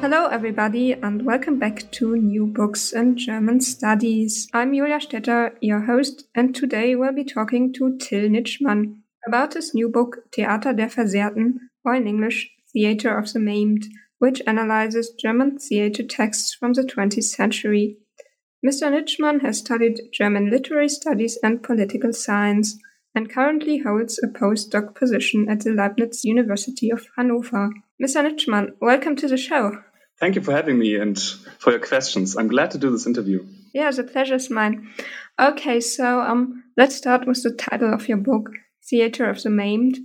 Hello, everybody, and welcome back to New Books in German Studies. I'm Julia Stetter, your host, and today we'll be talking to Till Nitschmann about his new book, Theater der Versehrten, or in English, Theater of the Maimed, which analyzes German theater texts from the 20th century. Mr. Nitschmann has studied German literary studies and political science, and currently holds a postdoc position at the Leibniz University of Hanover. Mr. Nitschmann, welcome to the show. Thank you for having me and for your questions. I'm glad to do this interview. Yeah, the pleasure is mine. Okay, so um, let's start with the title of your book, Theater of the Maimed.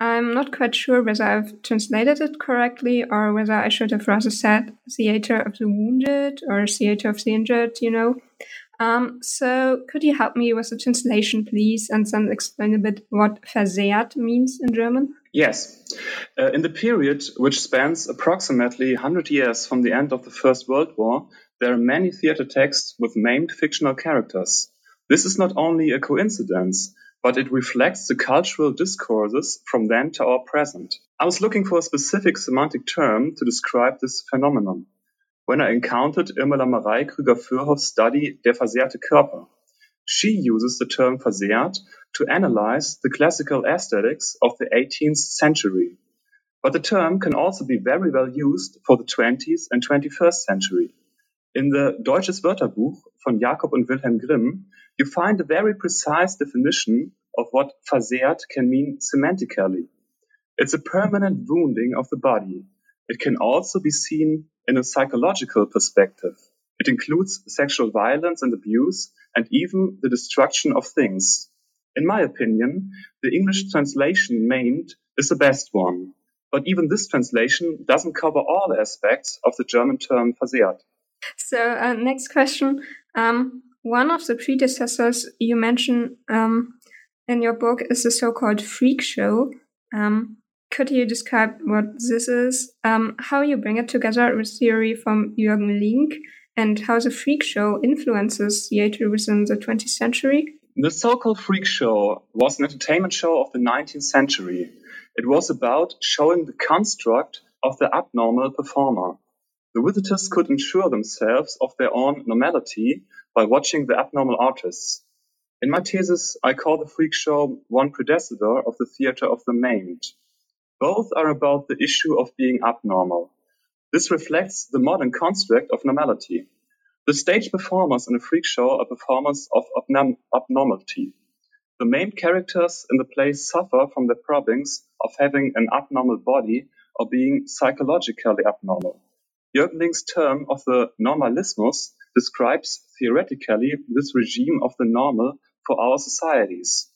I'm not quite sure whether I've translated it correctly or whether I should have rather said Theater of the Wounded or Theater of the Injured, you know. Um, so could you help me with the translation, please, and then explain a bit what versehrt means in German? Yes. Uh, in the period, which spans approximately 100 years from the end of the First World War, there are many theater texts with maimed fictional characters. This is not only a coincidence, but it reflects the cultural discourses from then to our present. I was looking for a specific semantic term to describe this phenomenon when I encountered Irmela Marei Krüger-Fürhoff's study Der versehrte Körper. She uses the term versehrt to analyze the classical aesthetics of the 18th century. But the term can also be very well used for the 20th and 21st century. In the Deutsches Wörterbuch von Jakob und Wilhelm Grimm, you find a very precise definition of what versehrt can mean semantically. It's a permanent wounding of the body. It can also be seen in a psychological perspective. It includes sexual violence and abuse and even the destruction of things. In my opinion, the English translation maimed is the best one. But even this translation doesn't cover all aspects of the German term versehrt. So, uh, next question. Um, one of the predecessors you mention um, in your book is the so called freak show. Um, could you describe what this is, um, how you bring it together with theory from Jürgen Link, and how the freak show influences theater within the 20th century? The so called freak show was an entertainment show of the 19th century. It was about showing the construct of the abnormal performer. The visitors could ensure themselves of their own normality by watching the abnormal artists. In my thesis, I call the freak show one predecessor of the theater of the maimed. Both are about the issue of being abnormal. This reflects the modern construct of normality. The stage performers in a freak show are performers of abnormality. The main characters in the play suffer from the problems of having an abnormal body or being psychologically abnormal. Jürgen term of the normalismus describes theoretically this regime of the normal for our societies.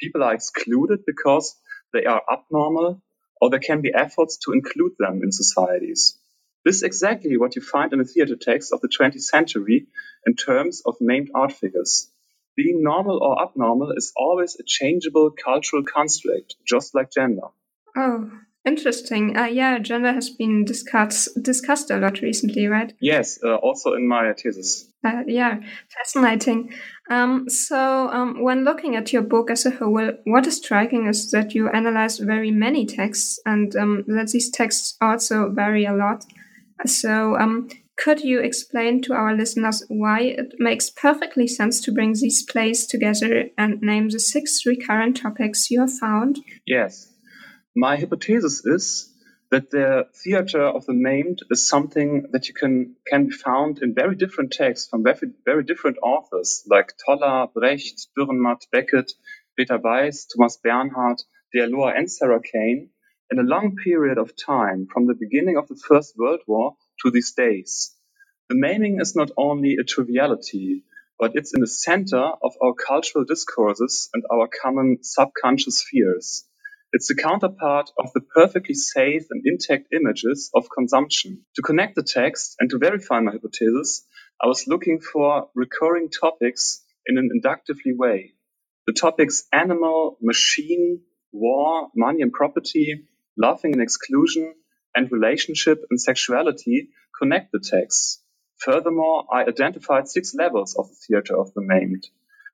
People are excluded because they are abnormal or there can be efforts to include them in societies. This is exactly what you find in the theater text of the 20th century in terms of named art figures. Being normal or abnormal is always a changeable cultural construct, just like gender. Oh, interesting. Uh, yeah, gender has been discussed discussed a lot recently, right? Yes, uh, also in my thesis. Uh, yeah, fascinating. Um, so, um, when looking at your book as a whole, what is striking is that you analyze very many texts and um, that these texts also vary a lot. So, um, could you explain to our listeners why it makes perfectly sense to bring these plays together and name the six recurrent topics you have found? Yes. My hypothesis is that the theater of the maimed is something that you can can be found in very different texts from very, very different authors like Toller, Brecht, Dürrenmatt, Beckett, Peter Weiss, Thomas Bernhard, Dea Loher, and Sarah Kane in a long period of time from the beginning of the First World War to these days. The maiming is not only a triviality, but it's in the center of our cultural discourses and our common subconscious fears. It's the counterpart of the perfectly safe and intact images of consumption. To connect the text and to verify my hypothesis, I was looking for recurring topics in an inductively way. The topics animal, machine, war, money and property, loving and exclusion, and relationship and sexuality connect the texts. Furthermore, I identified six levels of the theater of the maimed.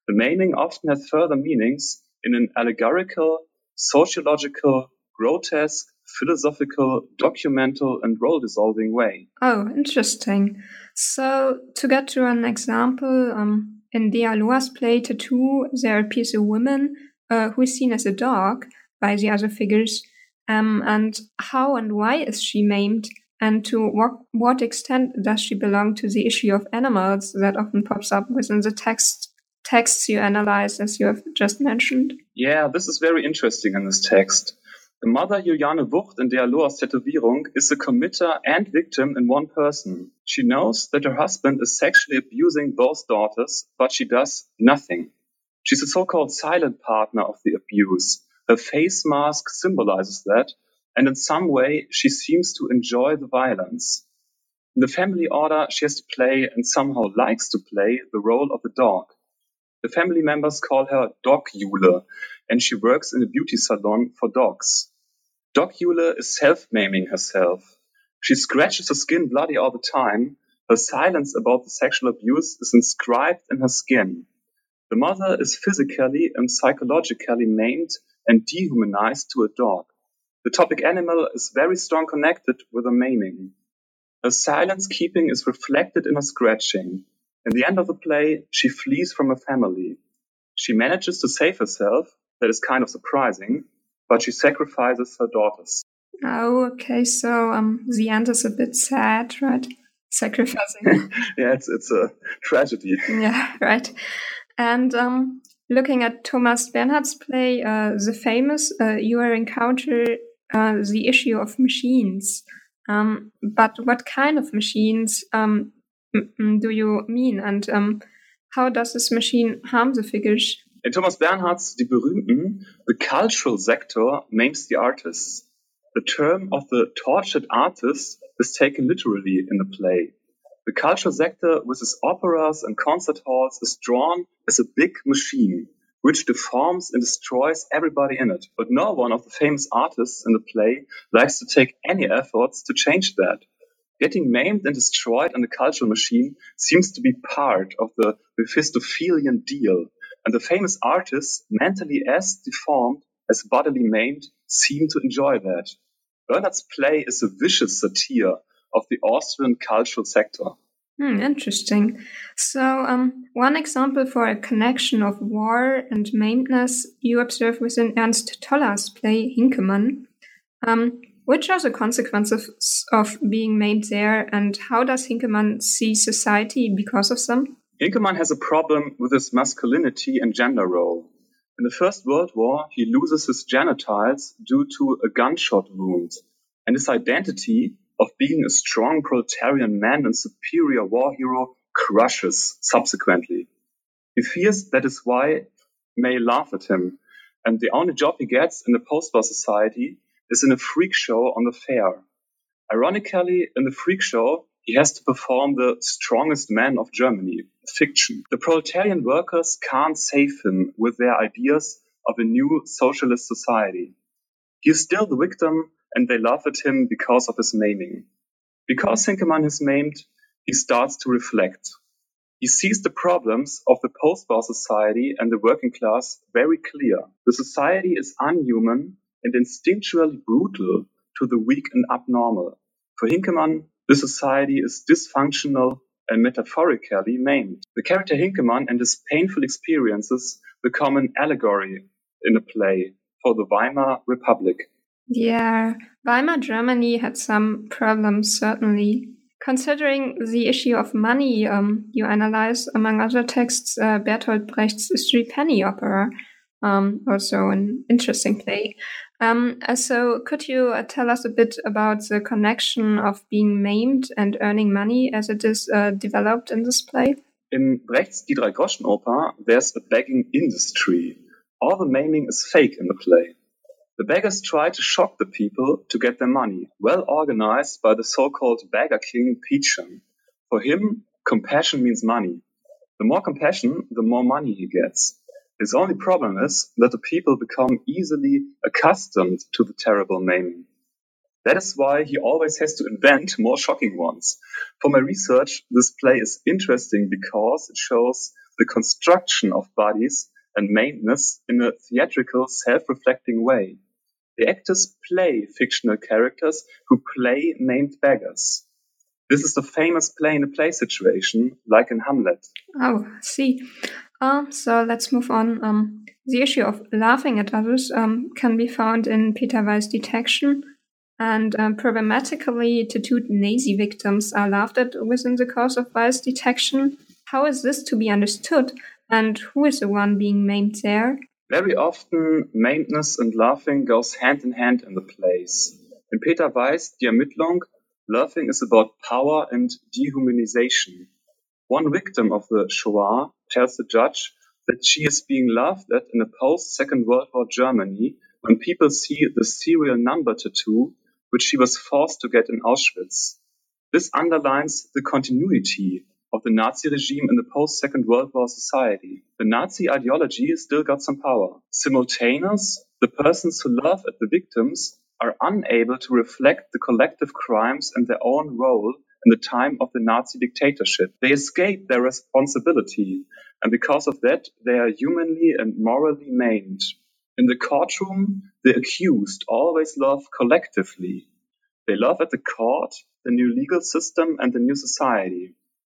The maiming often has further meanings in an allegorical, sociological, grotesque, philosophical, documental, and role dissolving way. Oh, interesting. So, to get to an example, um, in Dea Loher's play Tattoo, there appears a woman uh, who is seen as a dog by the other figures. Um, and how and why is she maimed? And to what, what extent does she belong to the issue of animals that often pops up within the text texts you analyze, as you have just mentioned? Yeah, this is very interesting in this text. The mother Juliane Wucht in Dea Loher's Tätowierung is a committer and victim in one person. She knows that her husband is sexually abusing both daughters, but she does nothing. She's a so-called silent partner of the abuse. Her face mask symbolizes that, and in some way she seems to enjoy the violence. In the family order, she has to play and somehow likes to play the role of a dog. The family members call her Dog Jule, and she works in a beauty salon for dogs. Dog Jule is self-maiming herself. She scratches her skin bloody all the time. Her silence about the sexual abuse is inscribed in her skin. The mother is physically and psychologically maimed and dehumanized to a dog. The topic animal is very strong connected with her maiming. Her silence keeping is reflected in her scratching. In the end of the play, she flees from her family. She manages to save herself, that is kind of surprising, but she sacrifices her daughters. Oh, okay. So um, the end is a bit sad, right? Sacrificing. yeah, it's it's a tragedy. Yeah, right. And um, looking at Thomas Bernhard's play, uh, the famous, uh, you are encounter uh, the issue of machines. Um, but what kind of machines um, do you mean, and um, how does this machine harm the figures? In Thomas Bernhard's Die Berühmten, the cultural sector names the artists. The term of the tortured artist is taken literally in the play. The cultural sector with its operas and concert halls is drawn as a big machine, which deforms and destroys everybody in it. But no one of the famous artists in the play likes to take any efforts to change that. Getting maimed and destroyed in the cultural machine seems to be part of the Mephistophelian deal, and the famous artists, mentally as deformed as bodily maimed, seem to enjoy that. Bernhard's play is a vicious satire of the Austrian cultural sector. Hmm, interesting. So, um, one example for a connection of war and maimedness you observe within Ernst Toller's play Hinkemann. Um, which are the consequences of being made there, and how does Hinkemann see society because of them? Hinkemann has a problem with his masculinity and gender role. In the First World War, he loses his genitals due to a gunshot wound, and his identity of being a strong proletarian man and superior war hero crushes subsequently. He fears that his wife may laugh at him, and the only job he gets in the post-war society is in a freak show on the fair. Ironically, in the freak show, he has to perform the strongest man of Germany, fiction. The proletarian workers can't save him with their ideas of a new socialist society. He is still the victim and they laugh at him because of his maiming. Because Hinkemann is maimed, he starts to reflect. He sees the problems of the post-war society and the working class very clear. The society is unhuman and instinctually brutal to the weak and abnormal. For Hinkemann, the society is dysfunctional and metaphorically maimed. The character Hinkemann and his painful experiences become an allegory in a play for the Weimar Republic. Yeah, Weimar Germany had some problems, certainly. Considering the issue of money, um, you analyze, among other texts, uh, Bertolt Brecht's Three Penny Opera, um, also an interesting play. Um, uh, so, could you uh, tell us a bit about the connection of being maimed and earning money as it is uh, developed in this play? In Brecht's Die Drei-Groschen-Oper, there's a begging industry. All the maiming is fake in the play. The beggars try to shock the people to get their money, well organized by the so-called beggar king Peachum. For him, compassion means money. The more compassion, the more money he gets. His only problem is that the people become easily accustomed to the terrible maiming. That is why he always has to invent more shocking ones. For my research, this play is interesting because it shows the construction of bodies and maimed-ness in a theatrical, self-reflecting way. The actors play fictional characters who play named beggars. This is the famous play in a play situation, like in Hamlet. Oh, see. Um, so let's move on. Um, the issue of laughing at others um, can be found in Peter Weiss' detection, and um, problematically, tattooed Nazi victims are laughed at within the course of Weiss' detection. How is this to be understood, and who is the one being maimed there? Very often, maimedness and laughing goes hand in hand in the plays. In Peter Weiss' Die Ermittlung, laughing is about power and dehumanization. One victim of the Shoah tells the judge that she is being laughed at in a post Second World War Germany when people see the serial number tattoo which she was forced to get in Auschwitz. This underlines the continuity of the Nazi regime in the post-Second World War society. The Nazi ideology still got some power. Simultaneous, the persons who laugh at the victims are unable to reflect the collective crimes and their own role in the time of the Nazi dictatorship. They escape their responsibility, and because of that, they are humanly and morally maimed. In the courtroom, the accused always laugh collectively. They laugh at the court, the new legal system, and the new society.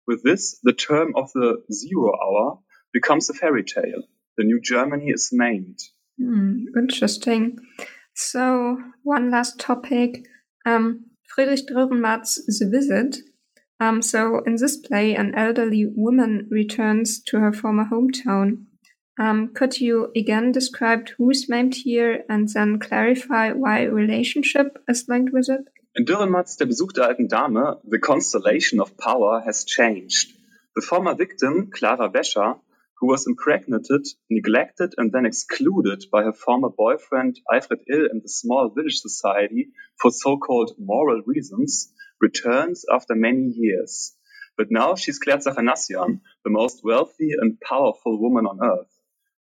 With this, the term of the zero hour becomes a fairy tale. The new Germany is named. Hmm, interesting. So, one last topic. Um, Friedrich Dürrenmatt's The Visit. Um, so, in this play, an elderly woman returns to her former hometown. Um, could you again describe who's named here and then clarify why relationship is linked with it? In Dürrenmatt's Der Besuch der alten Dame, the constellation of power has changed. The former victim, Clara Wäscher, who was impregnated, neglected, and then excluded by her former boyfriend, Alfred Ill, in the small village society for so-called moral reasons, returns after many years. But now she's Claire Zachanassian, the most wealthy and powerful woman on earth.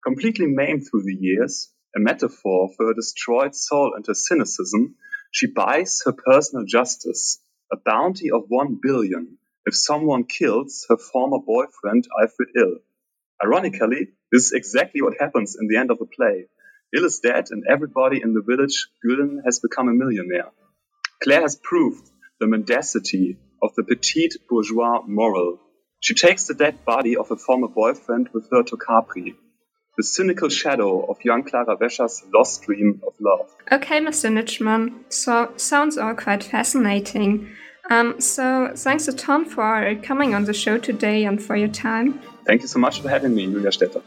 Completely maimed through the years, a metaphor for her destroyed soul and her cynicism, she buys her personal justice, a bounty of one billion, if someone kills her former boyfriend Alfred Ill. Ironically, this is exactly what happens in the end of the play. Ill is dead and everybody in the village Güllen has become a millionaire. Claire has proved the mendacity of the petite bourgeois moral. She takes the dead body of her former boyfriend with her to Capri, the cynical shadow of young Clara Wäscher's lost dream of love. Okay, Mr. Nitschmann. So sounds all quite fascinating. Um, so thanks a ton for coming on the show today and for your time. Thank you so much for having me, Julia Stetter.